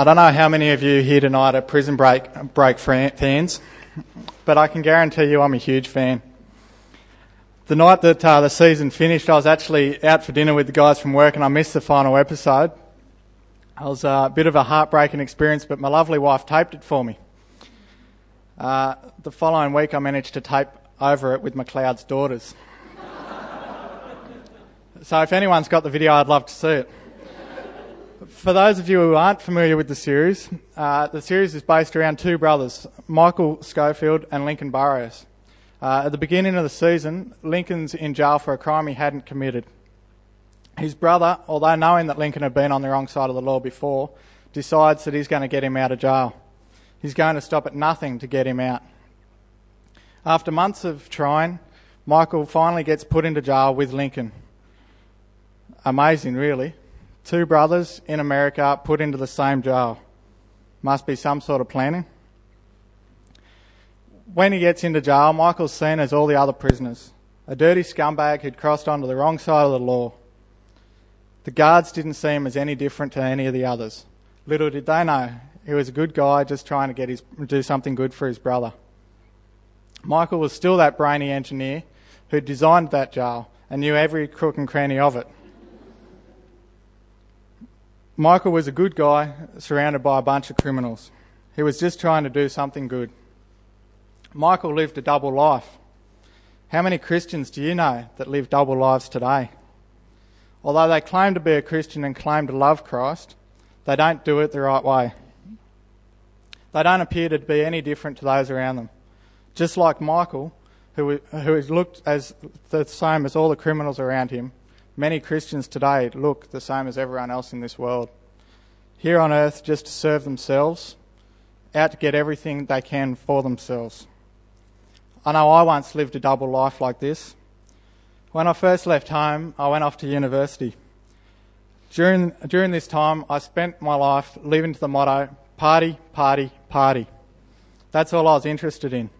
I don't know how many of you here tonight are Prison Break, break fans, but I can guarantee you I'm a huge fan. The night that uh, the season finished, I was actually out for dinner with the guys from work and I missed the final episode. It was a bit of a heartbreaking experience, but my lovely wife taped it for me. Uh, the following week, I managed to tape over it with McLeod's daughters. so if anyone's got the video, I'd love to see it for those of you who aren't familiar with the series, uh, the series is based around two brothers, Michael Scofield and Lincoln Burrows. Uh, at the beginning of the season, Lincoln's in jail for a crime he hadn't committed. His brother, although knowing that Lincoln had been on the wrong side of the law before, decides that he's going to get him out of jail. He's going to stop at nothing to get him out. After months of trying, Michael finally gets put into jail with Lincoln. Amazing, really. Two brothers in America put into the same jail. Must be some sort of planning. When he gets into jail, Michael's seen as all the other prisoners a dirty scumbag who'd crossed onto the wrong side of the law. The guards didn't see him as any different to any of the others. Little did they know, he was a good guy just trying to get his, do something good for his brother. Michael was still that brainy engineer who designed that jail and knew every crook and cranny of it. Michael was a good guy surrounded by a bunch of criminals. He was just trying to do something good. Michael lived a double life. How many Christians do you know that live double lives today? Although they claim to be a Christian and claim to love Christ, they don't do it the right way. They don't appear to be any different to those around them. Just like Michael, who, who looked as the same as all the criminals around him, Many Christians today look the same as everyone else in this world. Here on earth, just to serve themselves, out to get everything they can for themselves. I know I once lived a double life like this. When I first left home, I went off to university. During, during this time, I spent my life living to the motto party, party, party. That's all I was interested in.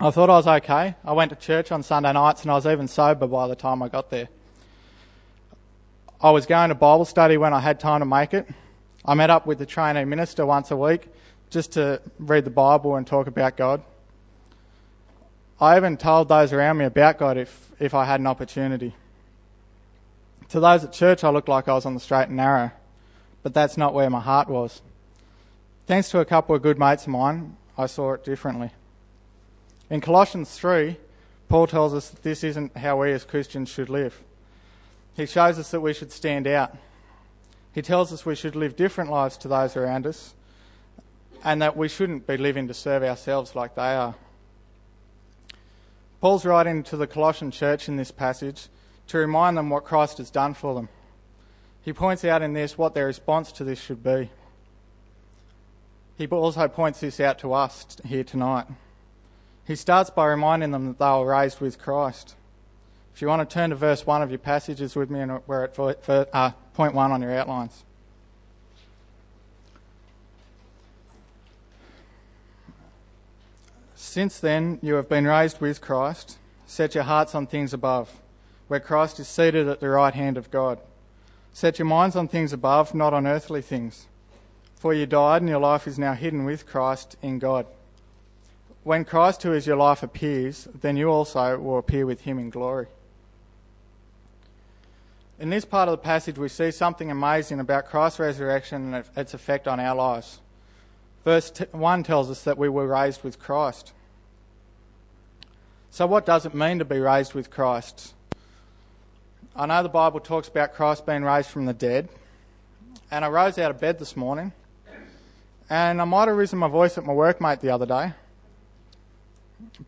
I thought I was okay. I went to church on Sunday nights and I was even sober by the time I got there. I was going to Bible study when I had time to make it. I met up with the trainee minister once a week just to read the Bible and talk about God. I even told those around me about God if, if I had an opportunity. To those at church, I looked like I was on the straight and narrow, but that's not where my heart was. Thanks to a couple of good mates of mine, I saw it differently. In Colossians 3, Paul tells us that this isn't how we as Christians should live. He shows us that we should stand out. He tells us we should live different lives to those around us and that we shouldn't be living to serve ourselves like they are. Paul's writing to the Colossian church in this passage to remind them what Christ has done for them. He points out in this what their response to this should be. He also points this out to us here tonight. He starts by reminding them that they were raised with Christ. If you want to turn to verse 1 of your passages with me, and we're at uh, point 1 on your outlines. Since then, you have been raised with Christ. Set your hearts on things above, where Christ is seated at the right hand of God. Set your minds on things above, not on earthly things. For you died, and your life is now hidden with Christ in God. When Christ, who is your life, appears, then you also will appear with him in glory. In this part of the passage, we see something amazing about Christ's resurrection and its effect on our lives. Verse 1 tells us that we were raised with Christ. So, what does it mean to be raised with Christ? I know the Bible talks about Christ being raised from the dead, and I rose out of bed this morning, and I might have risen my voice at my workmate the other day.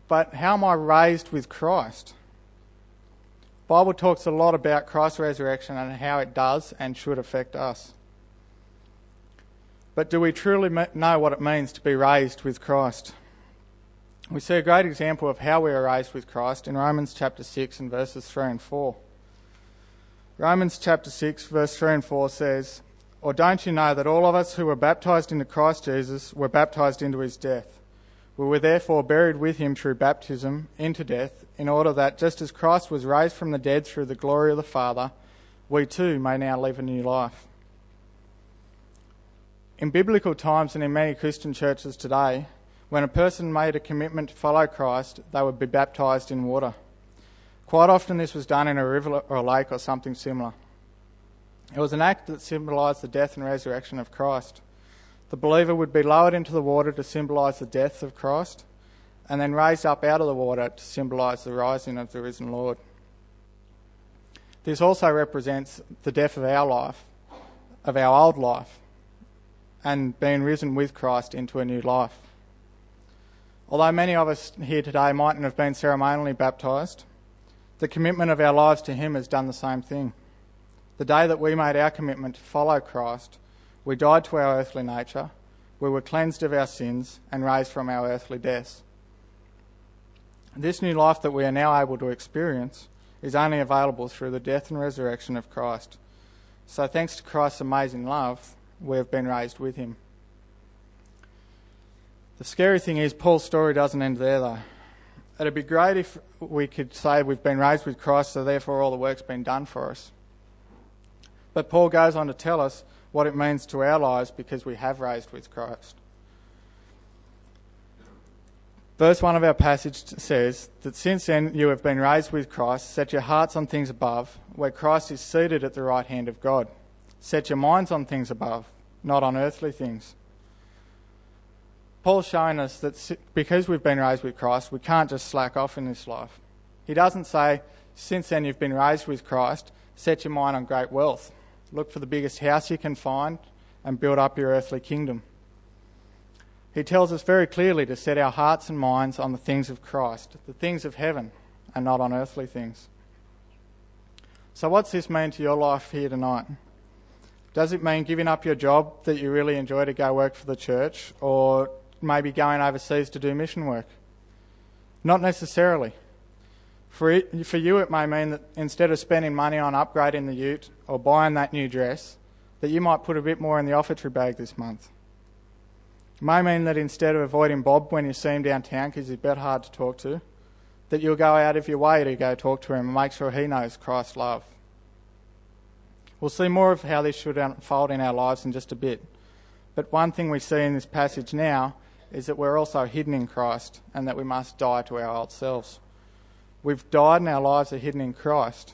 But how am I raised with Christ? Bible talks a lot about Christ's resurrection and how it does and should affect us. But do we truly know what it means to be raised with Christ? We see a great example of how we are raised with Christ in Romans chapter 6 and verses 3 and 4. Romans chapter 6, verse 3 and 4 says, Or don't you know that all of us who were baptized into Christ Jesus were baptized into his death? We were therefore buried with him through baptism into death, in order that just as Christ was raised from the dead through the glory of the Father, we too may now live a new life. In biblical times and in many Christian churches today, when a person made a commitment to follow Christ, they would be baptized in water. Quite often, this was done in a river or a lake or something similar. It was an act that symbolized the death and resurrection of Christ. The believer would be lowered into the water to symbolize the death of Christ, and then raised up out of the water to symbolize the rising of the risen Lord. This also represents the death of our life, of our old life, and being risen with Christ into a new life. Although many of us here today mightn't have been ceremonially baptized, the commitment of our lives to Him has done the same thing. The day that we made our commitment to follow Christ, we died to our earthly nature, we were cleansed of our sins, and raised from our earthly deaths. This new life that we are now able to experience is only available through the death and resurrection of Christ. So, thanks to Christ's amazing love, we have been raised with him. The scary thing is, Paul's story doesn't end there, though. It'd be great if we could say we've been raised with Christ, so therefore all the work's been done for us. But Paul goes on to tell us what it means to our lives because we have raised with Christ. Verse 1 of our passage says that since then you have been raised with Christ, set your hearts on things above, where Christ is seated at the right hand of God. Set your minds on things above, not on earthly things. Paul's showing us that because we've been raised with Christ, we can't just slack off in this life. He doesn't say, since then you've been raised with Christ, set your mind on great wealth. Look for the biggest house you can find and build up your earthly kingdom. He tells us very clearly to set our hearts and minds on the things of Christ, the things of heaven, and not on earthly things. So, what's this mean to your life here tonight? Does it mean giving up your job that you really enjoy to go work for the church, or maybe going overseas to do mission work? Not necessarily. For, it, for you, it may mean that instead of spending money on upgrading the ute or buying that new dress, that you might put a bit more in the offertory bag this month. It may mean that instead of avoiding Bob when you see him downtown because he's a bit hard to talk to, that you'll go out of your way to go talk to him and make sure he knows Christ's love. We'll see more of how this should unfold in our lives in just a bit. But one thing we see in this passage now is that we're also hidden in Christ and that we must die to our old selves. We've died and our lives are hidden in Christ.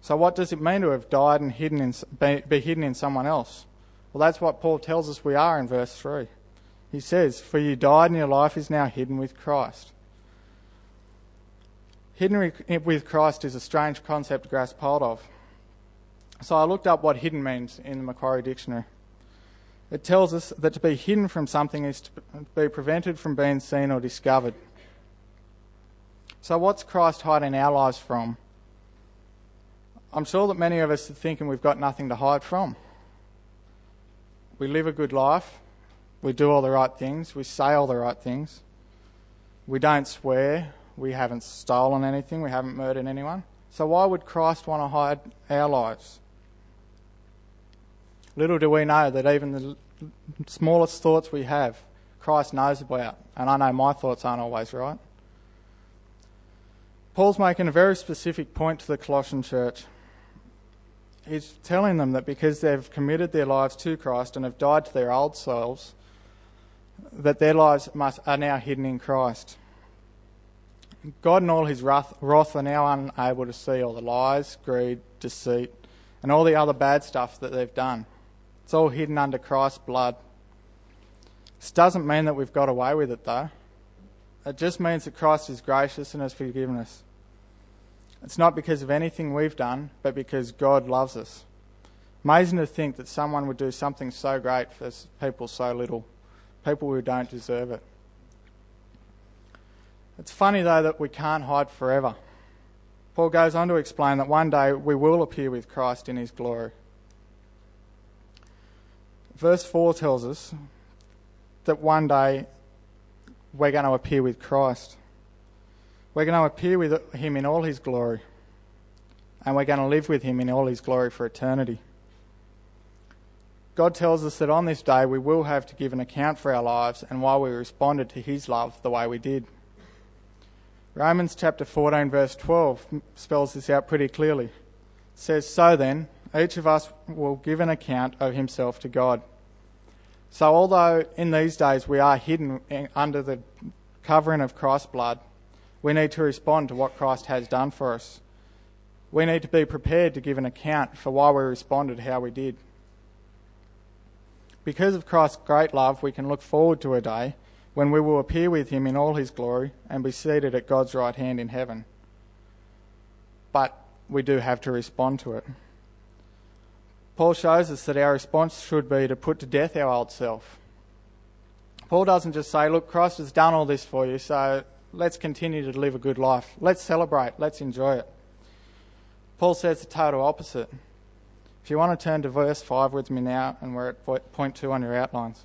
So, what does it mean to have died and hidden in, be, be hidden in someone else? Well, that's what Paul tells us we are in verse 3. He says, For you died and your life is now hidden with Christ. Hidden with Christ is a strange concept to grasp hold of. So I looked up what hidden means in the Macquarie Dictionary. It tells us that to be hidden from something is to be prevented from being seen or discovered. So, what's Christ hiding our lives from? I'm sure that many of us are thinking we've got nothing to hide from we live a good life, we do all the right things, we say all the right things, we don't swear, we haven't stolen anything, we haven't murdered anyone. So why would Christ want to hide our lives? Little do we know that even the smallest thoughts we have, Christ knows about. And I know my thoughts aren't always right. Paul's making a very specific point to the Colossian church he's telling them that because they've committed their lives to Christ and have died to their old selves, that their lives must, are now hidden in Christ. God and all his wrath, wrath are now unable to see all the lies, greed, deceit, and all the other bad stuff that they've done. It's all hidden under Christ's blood. This doesn't mean that we've got away with it, though. It just means that Christ is gracious and has forgiven us. It's not because of anything we've done, but because God loves us. Amazing to think that someone would do something so great for people so little, people who don't deserve it. It's funny, though, that we can't hide forever. Paul goes on to explain that one day we will appear with Christ in his glory. Verse 4 tells us that one day we're going to appear with Christ. We're going to appear with him in all his glory, and we're going to live with him in all his glory for eternity. God tells us that on this day we will have to give an account for our lives and why we responded to his love the way we did. Romans chapter 14, verse 12 spells this out pretty clearly. It says, So then, each of us will give an account of himself to God. So, although in these days we are hidden under the covering of Christ's blood, we need to respond to what Christ has done for us. We need to be prepared to give an account for why we responded how we did. Because of Christ's great love, we can look forward to a day when we will appear with him in all his glory and be seated at God's right hand in heaven. But we do have to respond to it. Paul shows us that our response should be to put to death our old self. Paul doesn't just say, Look, Christ has done all this for you, so let's continue to live a good life. Let's celebrate. Let's enjoy it. Paul says the total opposite. If you want to turn to verse 5 with me now, and we're at point 2 on your outlines.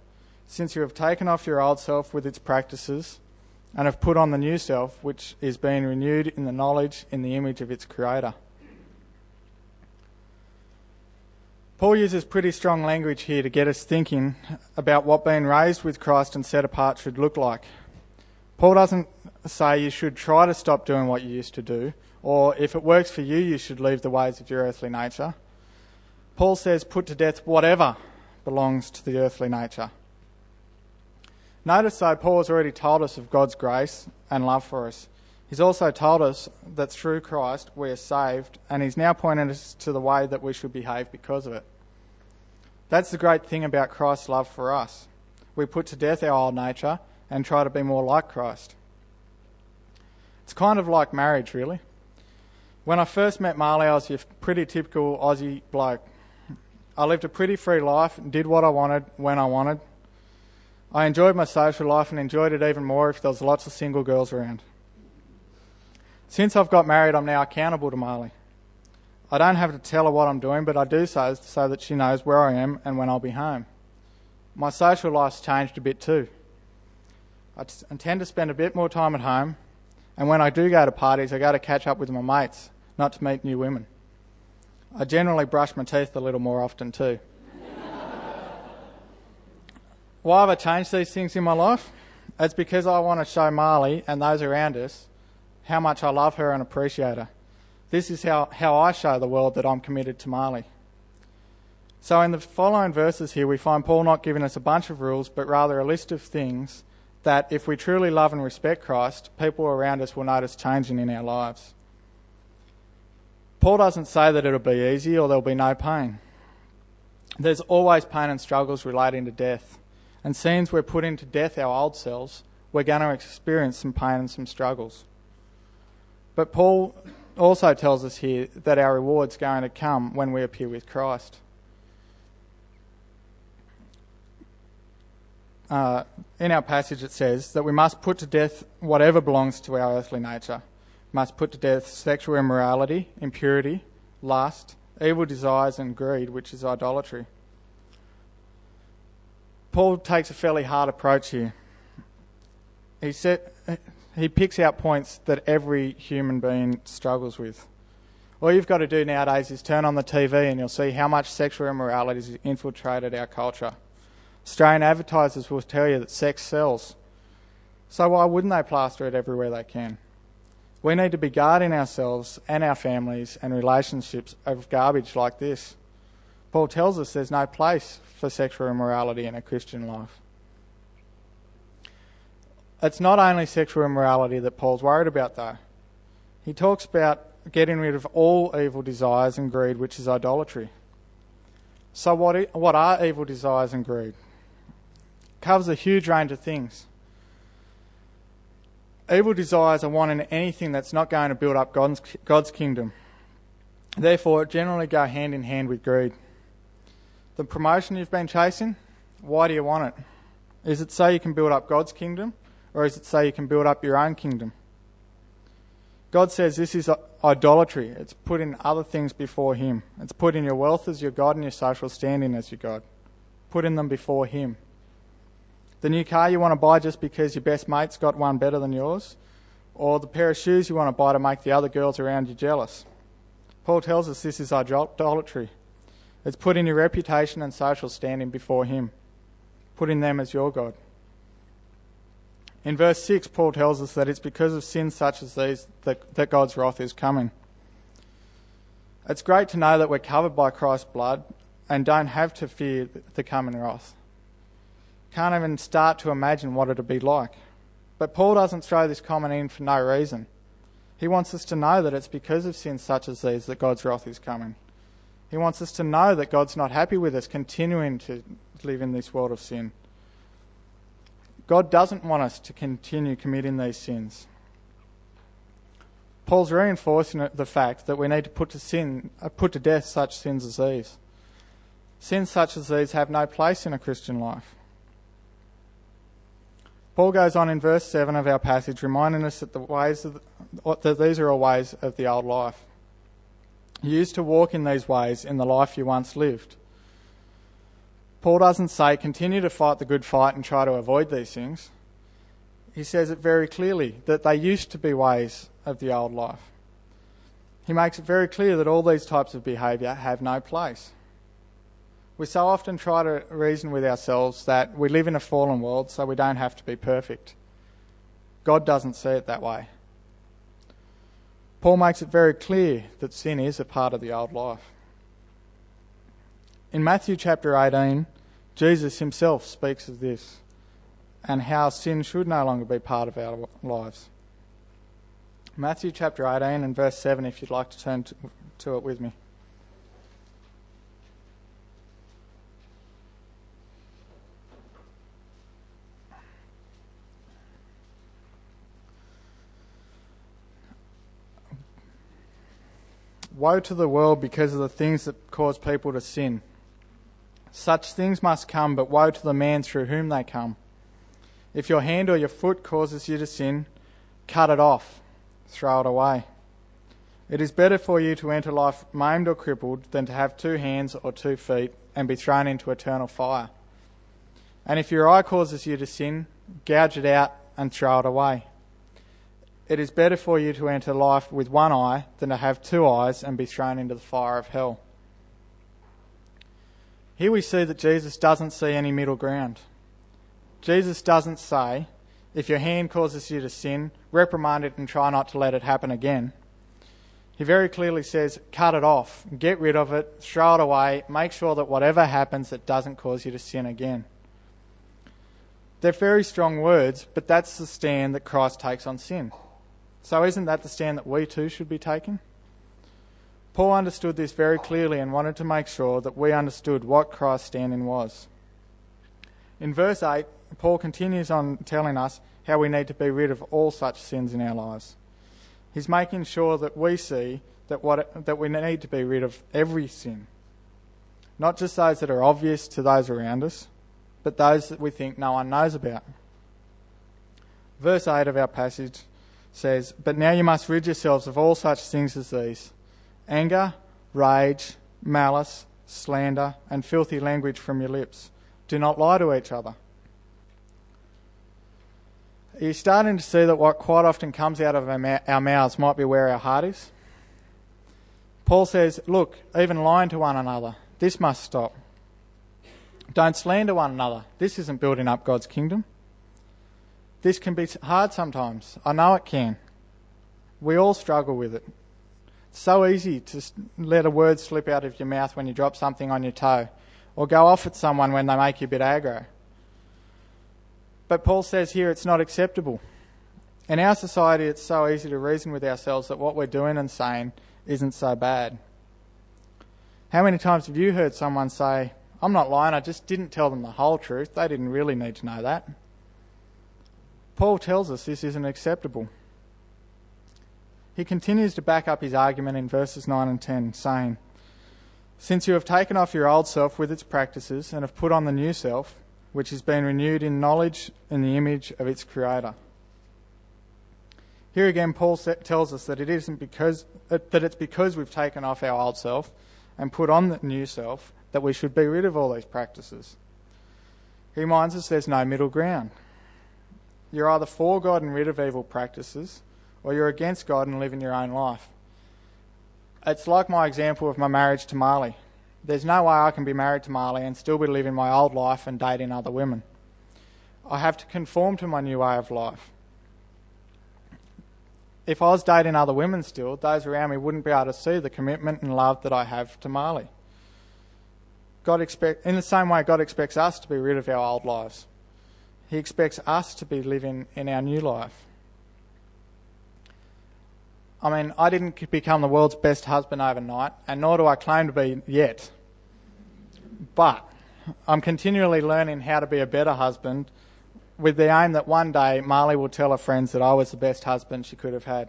since you have taken off your old self with its practices and have put on the new self, which is being renewed in the knowledge in the image of its creator. Paul uses pretty strong language here to get us thinking about what being raised with Christ and set apart should look like. Paul doesn't say you should try to stop doing what you used to do, or if it works for you, you should leave the ways of your earthly nature. Paul says, put to death whatever belongs to the earthly nature. Notice, though, Paul has already told us of God's grace and love for us. He's also told us that through Christ we are saved, and he's now pointing us to the way that we should behave because of it. That's the great thing about Christ's love for us. We put to death our old nature and try to be more like Christ. It's kind of like marriage, really. When I first met Marley, I was a pretty typical Aussie bloke. I lived a pretty free life, and did what I wanted when I wanted, I enjoyed my social life and enjoyed it even more if there was lots of single girls around. Since I've got married, I'm now accountable to Marley. I don't have to tell her what I'm doing, but I do so so that she knows where I am and when I'll be home. My social life's changed a bit too. I intend to spend a bit more time at home, and when I do go to parties, I go to catch up with my mates, not to meet new women. I generally brush my teeth a little more often too. Why have I changed these things in my life? It's because I want to show Marley and those around us how much I love her and appreciate her. This is how, how I show the world that I'm committed to Marley. So, in the following verses here, we find Paul not giving us a bunch of rules, but rather a list of things that, if we truly love and respect Christ, people around us will notice changing in our lives. Paul doesn't say that it'll be easy or there'll be no pain. There's always pain and struggles relating to death. And since we're putting to death our old selves, we're going to experience some pain and some struggles. But Paul also tells us here that our reward's going to come when we appear with Christ. Uh, in our passage, it says that we must put to death whatever belongs to our earthly nature. Must put to death sexual immorality, impurity, lust, evil desires, and greed, which is idolatry. Paul takes a fairly hard approach here. He said he picks out points that every human being struggles with. All you've got to do nowadays is turn on the TV and you'll see how much sexual immorality has infiltrated our culture. Australian advertisers will tell you that sex sells. So why wouldn't they plaster it everywhere they can? We need to be guarding ourselves and our families and relationships of garbage like this. Paul tells us there's no place for sexual immorality in a Christian life. It's not only sexual immorality that Paul's worried about, though. He talks about getting rid of all evil desires and greed, which is idolatry. So, what, what are evil desires and greed? It covers a huge range of things. Evil desires are wanting anything that's not going to build up God's, God's kingdom. Therefore, generally go hand in hand with greed. The promotion you've been chasing, why do you want it? Is it so you can build up God's kingdom, or is it so you can build up your own kingdom? God says this is idolatry. It's putting other things before Him. It's putting your wealth as your God and your social standing as your God. Putting them before Him. The new car you want to buy just because your best mate's got one better than yours, or the pair of shoes you want to buy to make the other girls around you jealous. Paul tells us this is idolatry. It's putting your reputation and social standing before Him, putting them as your God. In verse 6, Paul tells us that it's because of sins such as these that, that God's wrath is coming. It's great to know that we're covered by Christ's blood and don't have to fear the coming wrath. Can't even start to imagine what it'll be like. But Paul doesn't throw this comment in for no reason. He wants us to know that it's because of sins such as these that God's wrath is coming. He wants us to know that God's not happy with us continuing to live in this world of sin. God doesn't want us to continue committing these sins. Paul's reinforcing the fact that we need to put to sin, uh, put to death such sins as these. Sins such as these have no place in a Christian life. Paul goes on in verse 7 of our passage, reminding us that, the ways the, that these are all ways of the old life. You used to walk in these ways in the life you once lived. Paul doesn't say continue to fight the good fight and try to avoid these things. He says it very clearly that they used to be ways of the old life. He makes it very clear that all these types of behaviour have no place. We so often try to reason with ourselves that we live in a fallen world, so we don't have to be perfect. God doesn't see it that way. Paul makes it very clear that sin is a part of the old life. In Matthew chapter 18, Jesus himself speaks of this and how sin should no longer be part of our lives. Matthew chapter 18 and verse 7, if you'd like to turn to, to it with me. Woe to the world because of the things that cause people to sin. Such things must come, but woe to the man through whom they come. If your hand or your foot causes you to sin, cut it off, throw it away. It is better for you to enter life maimed or crippled than to have two hands or two feet and be thrown into eternal fire. And if your eye causes you to sin, gouge it out and throw it away. It is better for you to enter life with one eye than to have two eyes and be thrown into the fire of hell. Here we see that Jesus doesn't see any middle ground. Jesus doesn't say, if your hand causes you to sin, reprimand it and try not to let it happen again. He very clearly says, cut it off, get rid of it, throw it away, make sure that whatever happens, it doesn't cause you to sin again. They're very strong words, but that's the stand that Christ takes on sin. So, isn't that the stand that we too should be taking? Paul understood this very clearly and wanted to make sure that we understood what Christ's standing was. In verse 8, Paul continues on telling us how we need to be rid of all such sins in our lives. He's making sure that we see that, what, that we need to be rid of every sin. Not just those that are obvious to those around us, but those that we think no one knows about. Verse 8 of our passage says, But now you must rid yourselves of all such things as these anger, rage, malice, slander, and filthy language from your lips. Do not lie to each other. Are you starting to see that what quite often comes out of our mouths might be where our heart is? Paul says, Look, even lying to one another, this must stop. Don't slander one another. This isn't building up God's kingdom. This can be hard sometimes. I know it can. We all struggle with it. It's so easy to let a word slip out of your mouth when you drop something on your toe, or go off at someone when they make you a bit aggro. But Paul says here it's not acceptable. In our society, it's so easy to reason with ourselves that what we're doing and saying isn't so bad. How many times have you heard someone say, I'm not lying, I just didn't tell them the whole truth. They didn't really need to know that. Paul tells us this isn't acceptable. He continues to back up his argument in verses 9 and 10, saying, Since you have taken off your old self with its practices and have put on the new self, which has been renewed in knowledge in the image of its Creator. Here again, Paul tells us that it isn't because that it's because we've taken off our old self and put on the new self that we should be rid of all these practices. He reminds us there's no middle ground. You're either for God and rid of evil practices, or you're against God and living your own life. It's like my example of my marriage to Marley. There's no way I can be married to Marley and still be living my old life and dating other women. I have to conform to my new way of life. If I was dating other women still, those around me wouldn't be able to see the commitment and love that I have to Marley. God expect, in the same way, God expects us to be rid of our old lives. He expects us to be living in our new life. I mean, I didn't become the world's best husband overnight, and nor do I claim to be yet. But I'm continually learning how to be a better husband with the aim that one day Marley will tell her friends that I was the best husband she could have had.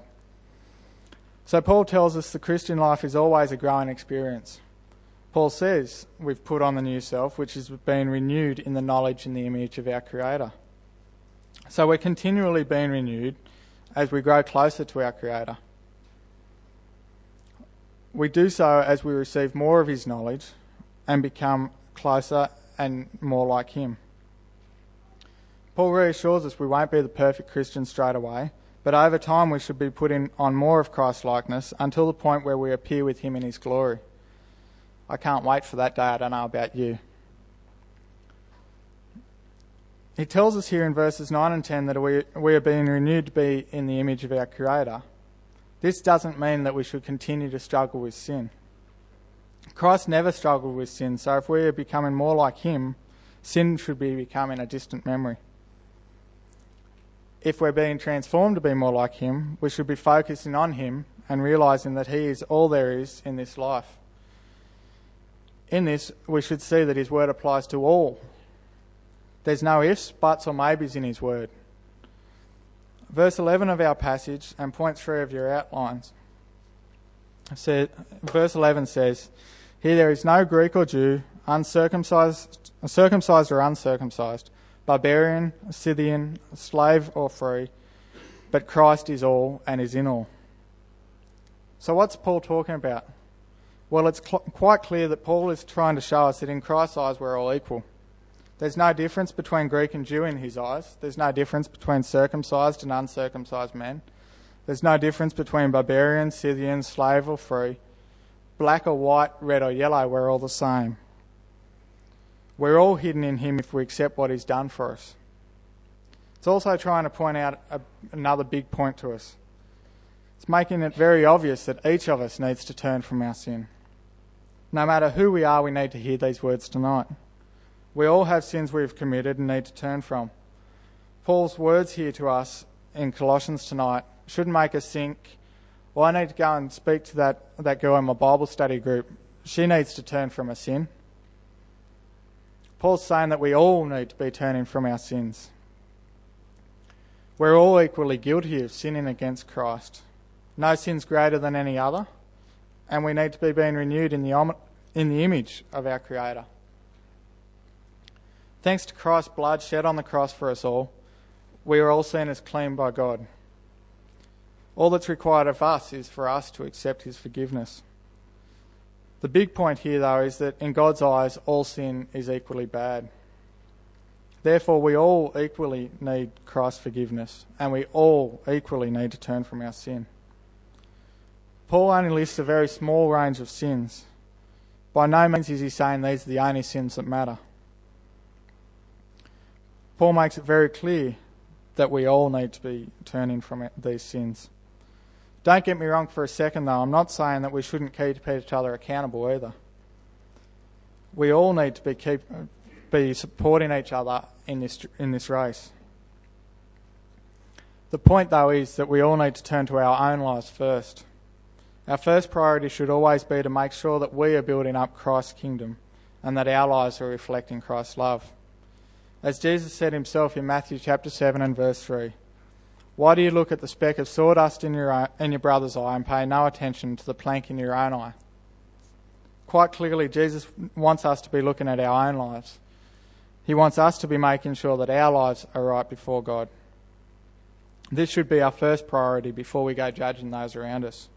So Paul tells us the Christian life is always a growing experience. Paul says we've put on the new self, which has been renewed in the knowledge and the image of our Creator. So we're continually being renewed as we grow closer to our Creator. We do so as we receive more of His knowledge and become closer and more like Him. Paul reassures us we won't be the perfect Christian straight away, but over time we should be putting on more of Christ's likeness until the point where we appear with Him in His glory. I can't wait for that day. I don't know about you. He tells us here in verses 9 and 10 that we, we are being renewed to be in the image of our Creator. This doesn't mean that we should continue to struggle with sin. Christ never struggled with sin, so if we are becoming more like Him, sin should be becoming a distant memory. If we're being transformed to be more like Him, we should be focusing on Him and realizing that He is all there is in this life. In this, we should see that His Word applies to all. There's no ifs, buts, or maybes in His Word verse 11 of our passage and point 3 of your outlines. Said, verse 11 says, Here there is no Greek or Jew, uncircumcised, circumcised or uncircumcised, barbarian, Scythian, slave or free, but Christ is all and is in all. So, what's Paul talking about? Well, it's cl- quite clear that Paul is trying to show us that in Christ's eyes we're all equal. There's no difference between Greek and Jew in his eyes. There's no difference between circumcised and uncircumcised men. There's no difference between barbarian, Scythian, slave, or free. Black or white, red or yellow, we're all the same. We're all hidden in him if we accept what he's done for us. It's also trying to point out a, another big point to us. It's making it very obvious that each of us needs to turn from our sin. No matter who we are, we need to hear these words tonight. We all have sins we've committed and need to turn from. Paul's words here to us in Colossians tonight shouldn't make us think, well, I need to go and speak to that, that girl in my Bible study group. She needs to turn from her sin. Paul's saying that we all need to be turning from our sins. We're all equally guilty of sinning against Christ. No sin's greater than any other, and we need to be being renewed in the, in the image of our Creator. Thanks to Christ's blood shed on the cross for us all, we are all seen as clean by God. All that's required of us is for us to accept his forgiveness. The big point here, though, is that in God's eyes, all sin is equally bad. Therefore, we all equally need Christ's forgiveness, and we all equally need to turn from our sin. Paul only lists a very small range of sins. By no means is he saying these are the only sins that matter. Paul makes it very clear that we all need to be turning from these sins. Don't get me wrong for a second, though. I'm not saying that we shouldn't keep each other accountable either. We all need to be keep be supporting each other in this in this race. The point, though, is that we all need to turn to our own lives first. Our first priority should always be to make sure that we are building up Christ's kingdom and that our lives are reflecting Christ's love. As Jesus said himself in Matthew chapter 7 and verse 3 Why do you look at the speck of sawdust in your, in your brother's eye and pay no attention to the plank in your own eye? Quite clearly, Jesus wants us to be looking at our own lives. He wants us to be making sure that our lives are right before God. This should be our first priority before we go judging those around us.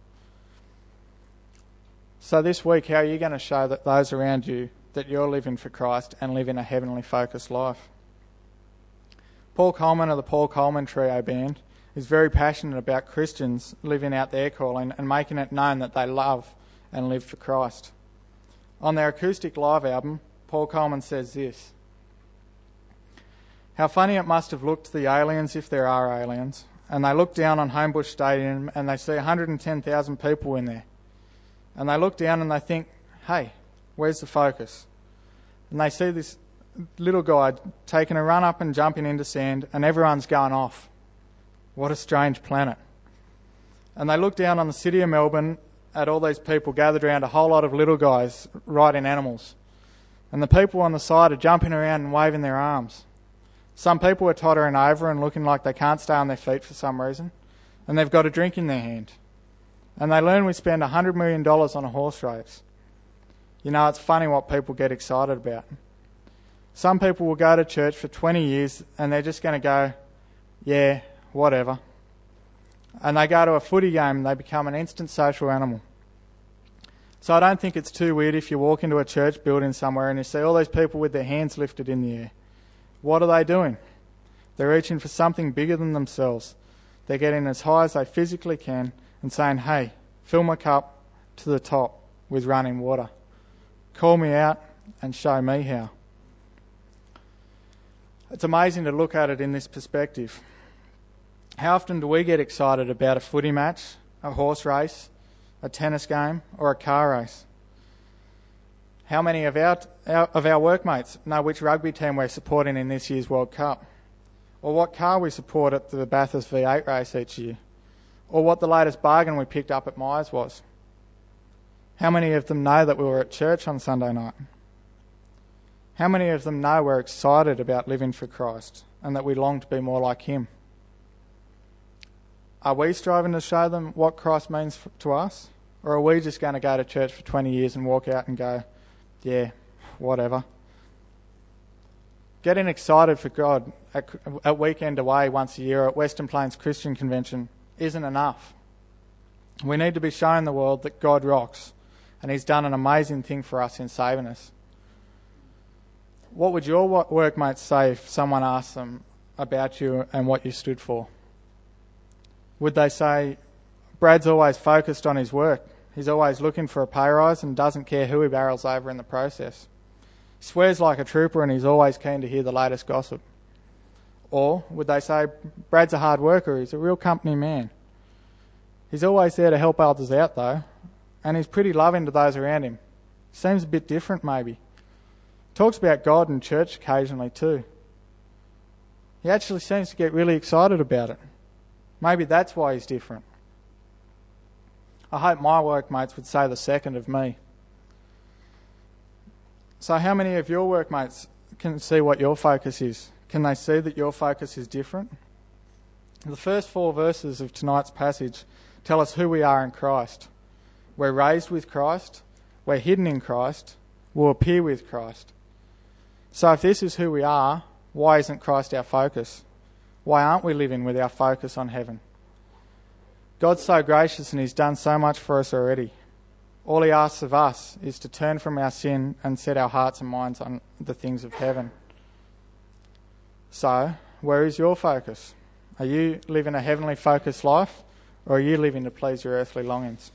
So, this week, how are you going to show that those around you that you're living for Christ and living a heavenly focused life? Paul Colman of the Paul Colman Trio Band is very passionate about Christians living out their calling and making it known that they love and live for Christ. On their acoustic live album, Paul Colman says this How funny it must have looked to the aliens, if there are aliens, and they look down on Homebush Stadium and they see 110,000 people in there. And they look down and they think, hey, where's the focus? And they see this little guy taking a run up and jumping into sand, and everyone's going off. What a strange planet. And they look down on the city of Melbourne at all these people gathered around a whole lot of little guys riding animals. And the people on the side are jumping around and waving their arms. Some people are tottering over and looking like they can't stay on their feet for some reason, and they've got a drink in their hand. And they learn we spend $100 million on a horse race. You know, it's funny what people get excited about. Some people will go to church for 20 years and they're just going to go, yeah, whatever. And they go to a footy game and they become an instant social animal. So I don't think it's too weird if you walk into a church building somewhere and you see all those people with their hands lifted in the air. What are they doing? They're reaching for something bigger than themselves. They're getting as high as they physically can and saying, hey, fill my cup to the top with running water. Call me out and show me how. It's amazing to look at it in this perspective. How often do we get excited about a footy match, a horse race, a tennis game, or a car race? How many of our, of our workmates know which rugby team we're supporting in this year's World Cup? Or what car we support at the Bathurst V8 race each year? Or what the latest bargain we picked up at Myers was? How many of them know that we were at church on Sunday night? How many of them know we're excited about living for Christ and that we long to be more like Him? Are we striving to show them what Christ means to us? Or are we just going to go to church for 20 years and walk out and go, yeah, whatever? Getting excited for God at, at weekend away once a year at Western Plains Christian Convention isn't enough. We need to be showing the world that God rocks and He's done an amazing thing for us in saving us. What would your workmates say if someone asked them about you and what you stood for? Would they say, Brad's always focused on his work. He's always looking for a pay rise and doesn't care who he barrels over in the process. He swears like a trooper and he's always keen to hear the latest gossip. Or would they say, Brad's a hard worker, he's a real company man. He's always there to help others out though, and he's pretty loving to those around him. Seems a bit different maybe. Talks about God and church occasionally too. He actually seems to get really excited about it. Maybe that's why he's different. I hope my workmates would say the second of me. So, how many of your workmates can see what your focus is? Can they see that your focus is different? The first four verses of tonight's passage tell us who we are in Christ. We're raised with Christ, we're hidden in Christ, we'll appear with Christ. So, if this is who we are, why isn't Christ our focus? Why aren't we living with our focus on heaven? God's so gracious and He's done so much for us already. All He asks of us is to turn from our sin and set our hearts and minds on the things of heaven. So, where is your focus? Are you living a heavenly focused life or are you living to please your earthly longings?